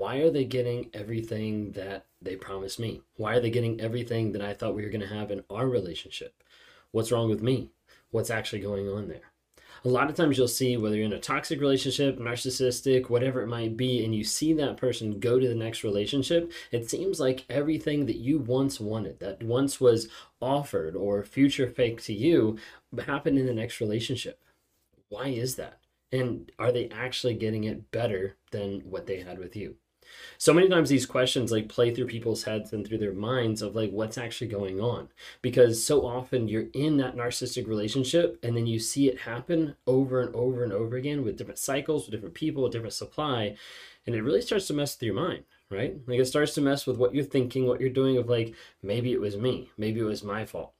why are they getting everything that they promised me? Why are they getting everything that I thought we were going to have in our relationship? What's wrong with me? What's actually going on there? A lot of times you'll see whether you're in a toxic relationship, narcissistic, whatever it might be, and you see that person go to the next relationship, it seems like everything that you once wanted, that once was offered or future fake to you, happened in the next relationship. Why is that? And are they actually getting it better than what they had with you? So many times these questions like play through people's heads and through their minds of like what's actually going on. Because so often you're in that narcissistic relationship and then you see it happen over and over and over again with different cycles, with different people, with different supply. And it really starts to mess with your mind, right? Like it starts to mess with what you're thinking, what you're doing of like, maybe it was me, maybe it was my fault.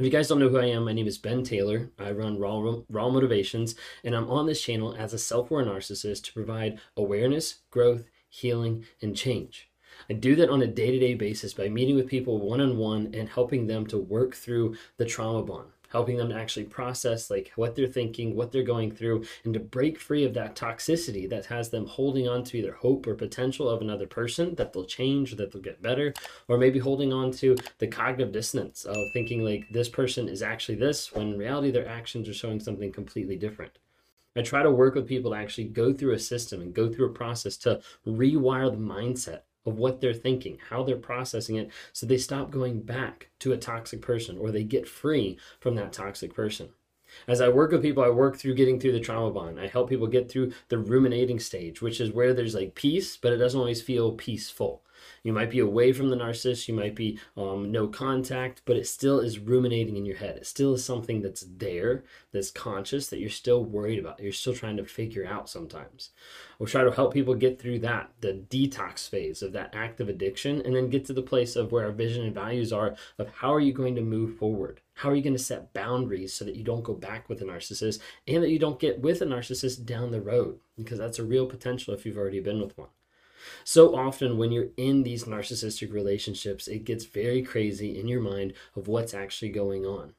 If you guys don't know who I am, my name is Ben Taylor. I run Raw, Raw Motivations, and I'm on this channel as a self aware narcissist to provide awareness, growth, healing, and change. I do that on a day to day basis by meeting with people one on one and helping them to work through the trauma bond helping them to actually process like what they're thinking, what they're going through, and to break free of that toxicity that has them holding on to either hope or potential of another person that they'll change, that they'll get better, or maybe holding on to the cognitive dissonance of thinking like this person is actually this when in reality their actions are showing something completely different. I try to work with people to actually go through a system and go through a process to rewire the mindset of what they're thinking, how they're processing it, so they stop going back to a toxic person or they get free from that toxic person. As I work with people, I work through getting through the trauma bond. I help people get through the ruminating stage, which is where there's like peace, but it doesn't always feel peaceful. You might be away from the narcissist, you might be um, no contact, but it still is ruminating in your head. It still is something that's there, that's conscious, that you're still worried about. You're still trying to figure out sometimes. We'll try to help people get through that, the detox phase of that active addiction, and then get to the place of where our vision and values are of how are you going to move forward? How are you going to set boundaries so that you don't go back with a narcissist and that you don't get with a narcissist down the road? Because that's a real potential if you've already been with one. So often, when you're in these narcissistic relationships, it gets very crazy in your mind of what's actually going on.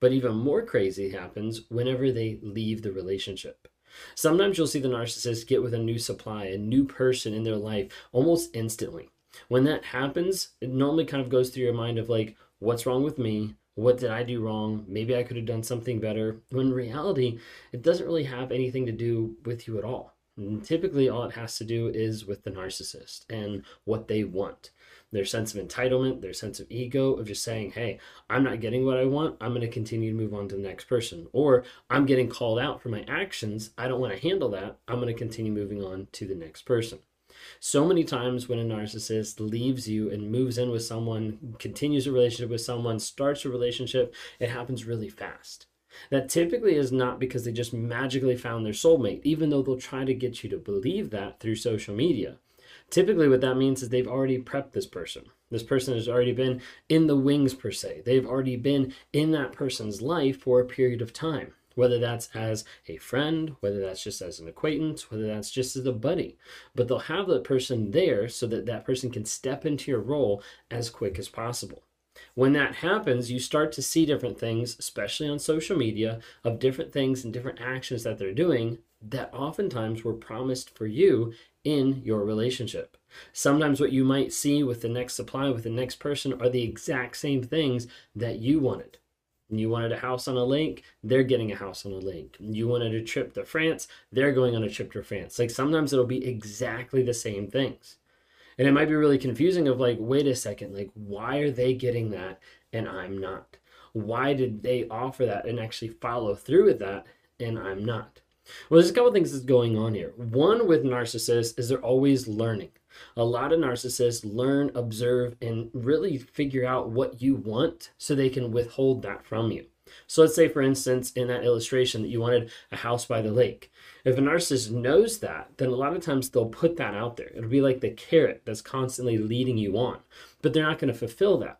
But even more crazy happens whenever they leave the relationship. Sometimes you'll see the narcissist get with a new supply, a new person in their life almost instantly. When that happens, it normally kind of goes through your mind of like, what's wrong with me? What did I do wrong? Maybe I could have done something better. When in reality, it doesn't really have anything to do with you at all. And typically, all it has to do is with the narcissist and what they want. Their sense of entitlement, their sense of ego, of just saying, hey, I'm not getting what I want. I'm going to continue to move on to the next person. Or I'm getting called out for my actions. I don't want to handle that. I'm going to continue moving on to the next person. So many times when a narcissist leaves you and moves in with someone, continues a relationship with someone, starts a relationship, it happens really fast. That typically is not because they just magically found their soulmate, even though they'll try to get you to believe that through social media. Typically, what that means is they've already prepped this person. This person has already been in the wings, per se. They've already been in that person's life for a period of time, whether that's as a friend, whether that's just as an acquaintance, whether that's just as a buddy. But they'll have that person there so that that person can step into your role as quick as possible. When that happens, you start to see different things, especially on social media, of different things and different actions that they're doing that oftentimes were promised for you in your relationship. Sometimes what you might see with the next supply, with the next person, are the exact same things that you wanted. You wanted a house on a lake, they're getting a house on a lake. You wanted a trip to France, they're going on a trip to France. Like sometimes it'll be exactly the same things. And it might be really confusing of like, wait a second, like, why are they getting that and I'm not? Why did they offer that and actually follow through with that and I'm not? Well, there's a couple things that's going on here. One with narcissists is they're always learning. A lot of narcissists learn, observe, and really figure out what you want so they can withhold that from you. So let's say, for instance, in that illustration that you wanted a house by the lake. If a narcissist knows that, then a lot of times they'll put that out there. It'll be like the carrot that's constantly leading you on, but they're not going to fulfill that.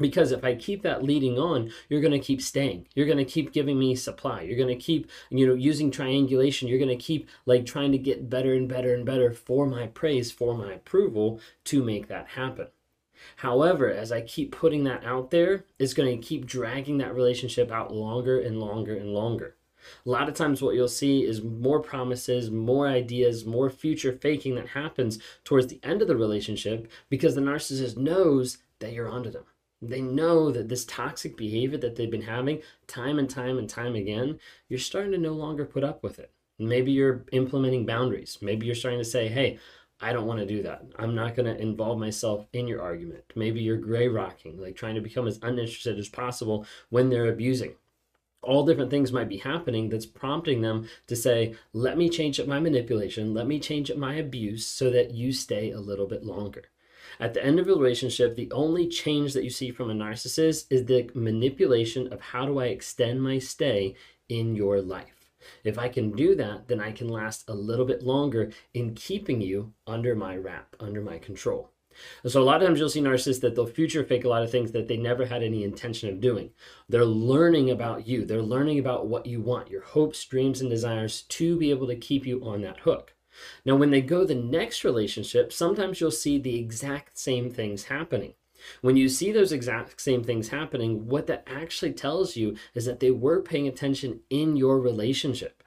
Because if I keep that leading on, you're going to keep staying. You're going to keep giving me supply. You're going to keep, you know, using triangulation. You're going to keep like trying to get better and better and better for my praise, for my approval to make that happen. However, as I keep putting that out there, it's going to keep dragging that relationship out longer and longer and longer. A lot of times, what you'll see is more promises, more ideas, more future faking that happens towards the end of the relationship because the narcissist knows that you're onto them. They know that this toxic behavior that they've been having time and time and time again, you're starting to no longer put up with it. Maybe you're implementing boundaries. Maybe you're starting to say, hey, I don't want to do that. I'm not going to involve myself in your argument. Maybe you're gray rocking, like trying to become as uninterested as possible when they're abusing all different things might be happening that's prompting them to say, let me change up my manipulation, let me change up my abuse so that you stay a little bit longer. At the end of a relationship, the only change that you see from a narcissist is the manipulation of how do I extend my stay in your life. If I can do that, then I can last a little bit longer in keeping you under my wrap, under my control. So a lot of times you'll see narcissists that they'll future fake a lot of things that they never had any intention of doing. They're learning about you. They're learning about what you want, your hopes, dreams, and desires to be able to keep you on that hook. Now, when they go the next relationship, sometimes you'll see the exact same things happening. When you see those exact same things happening, what that actually tells you is that they were paying attention in your relationship.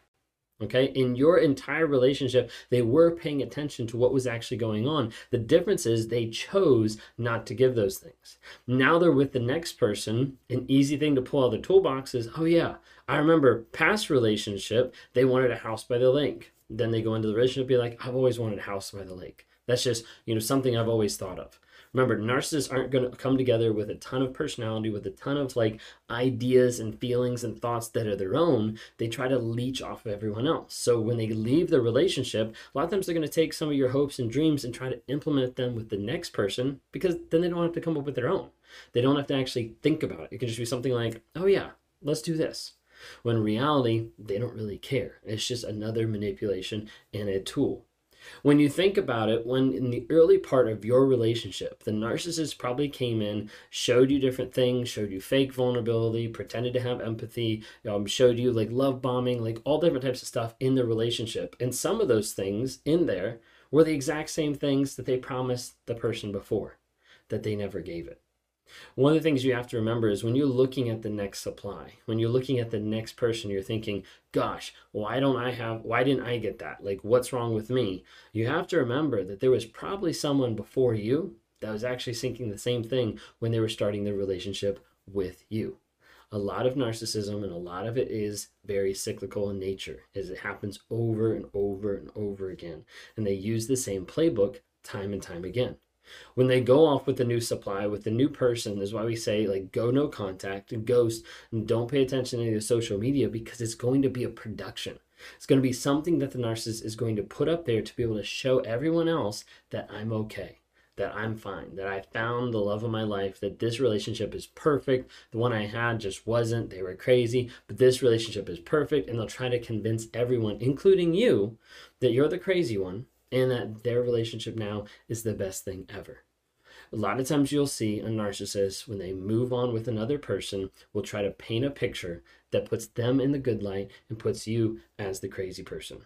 Okay, in your entire relationship, they were paying attention to what was actually going on. The difference is they chose not to give those things. Now they're with the next person. An easy thing to pull out of the toolbox is, oh, yeah, I remember past relationship, they wanted a house by the lake. Then they go into the relationship, be like, I've always wanted a house by the lake. That's just, you know, something I've always thought of. Remember, narcissists aren't going to come together with a ton of personality, with a ton of like ideas and feelings and thoughts that are their own. They try to leech off of everyone else. So when they leave the relationship, a lot of times they're going to take some of your hopes and dreams and try to implement them with the next person because then they don't have to come up with their own. They don't have to actually think about it. It can just be something like, oh, yeah, let's do this. When in reality, they don't really care. It's just another manipulation and a tool. When you think about it, when in the early part of your relationship, the narcissist probably came in, showed you different things, showed you fake vulnerability, pretended to have empathy, um, showed you like love bombing, like all different types of stuff in the relationship. And some of those things in there were the exact same things that they promised the person before, that they never gave it. One of the things you have to remember is when you're looking at the next supply, when you're looking at the next person, you're thinking, gosh, why don't I have, why didn't I get that? Like, what's wrong with me? You have to remember that there was probably someone before you that was actually thinking the same thing when they were starting their relationship with you. A lot of narcissism and a lot of it is very cyclical in nature, as it happens over and over and over again. And they use the same playbook time and time again. When they go off with the new supply, with the new person, is why we say like go no contact and ghost and don't pay attention to any the social media because it's going to be a production. It's going to be something that the narcissist is going to put up there to be able to show everyone else that I'm okay, that I'm fine, that I found the love of my life, that this relationship is perfect. The one I had just wasn't. They were crazy, but this relationship is perfect. And they'll try to convince everyone, including you, that you're the crazy one and that their relationship now is the best thing ever. A lot of times you'll see a narcissist, when they move on with another person, will try to paint a picture that puts them in the good light and puts you as the crazy person.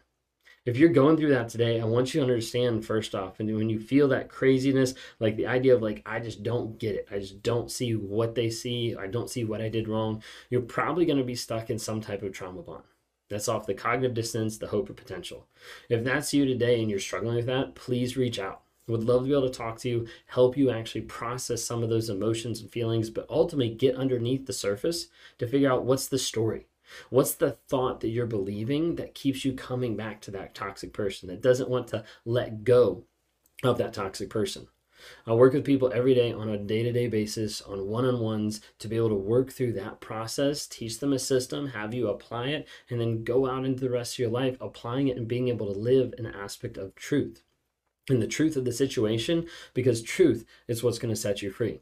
If you're going through that today, I want you to understand first off, and when you feel that craziness, like the idea of like, I just don't get it, I just don't see what they see, I don't see what I did wrong, you're probably going to be stuck in some type of trauma bond. That's off the cognitive dissonance, the hope of potential. If that's you today and you're struggling with that, please reach out. Would love to be able to talk to you, help you actually process some of those emotions and feelings, but ultimately get underneath the surface to figure out what's the story. What's the thought that you're believing that keeps you coming back to that toxic person that doesn't want to let go of that toxic person? I work with people every day on a day to day basis on one on ones to be able to work through that process, teach them a system, have you apply it, and then go out into the rest of your life applying it and being able to live an aspect of truth and the truth of the situation because truth is what's going to set you free.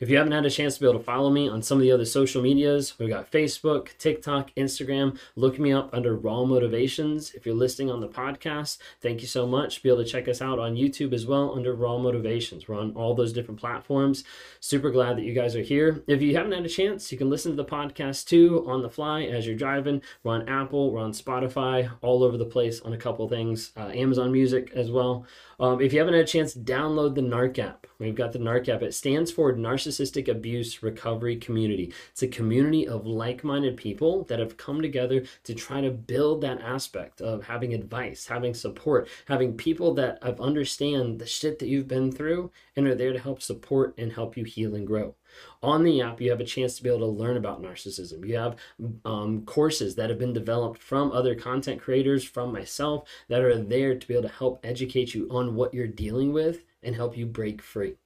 If you haven't had a chance to be able to follow me on some of the other social medias, we've got Facebook, TikTok, Instagram. Look me up under Raw Motivations. If you're listening on the podcast, thank you so much. Be able to check us out on YouTube as well under Raw Motivations. We're on all those different platforms. Super glad that you guys are here. If you haven't had a chance, you can listen to the podcast too on the fly as you're driving. We're on Apple, we're on Spotify, all over the place on a couple things, uh, Amazon Music as well. Um, if you haven't had a chance, download the NARC app. We've got the NARC app. It stands for narcissistic abuse recovery community. It's a community of like minded people that have come together to try to build that aspect of having advice, having support, having people that understand the shit that you've been through and are there to help support and help you heal and grow. On the app, you have a chance to be able to learn about narcissism. You have um, courses that have been developed from other content creators, from myself, that are there to be able to help educate you on what you're dealing with and help you break free.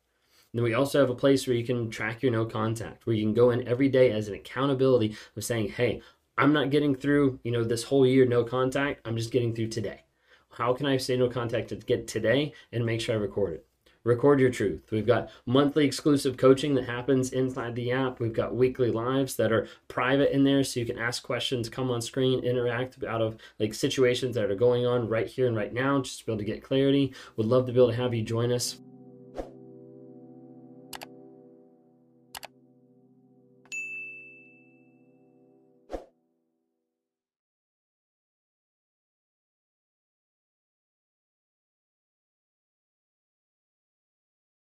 And then we also have a place where you can track your no contact, where you can go in every day as an accountability of saying, hey, I'm not getting through, you know, this whole year no contact. I'm just getting through today. How can I say no contact to get today and make sure I record it? Record your truth. We've got monthly exclusive coaching that happens inside the app. We've got weekly lives that are private in there so you can ask questions, come on screen, interact out of like situations that are going on right here and right now, just to be able to get clarity. Would love to be able to have you join us.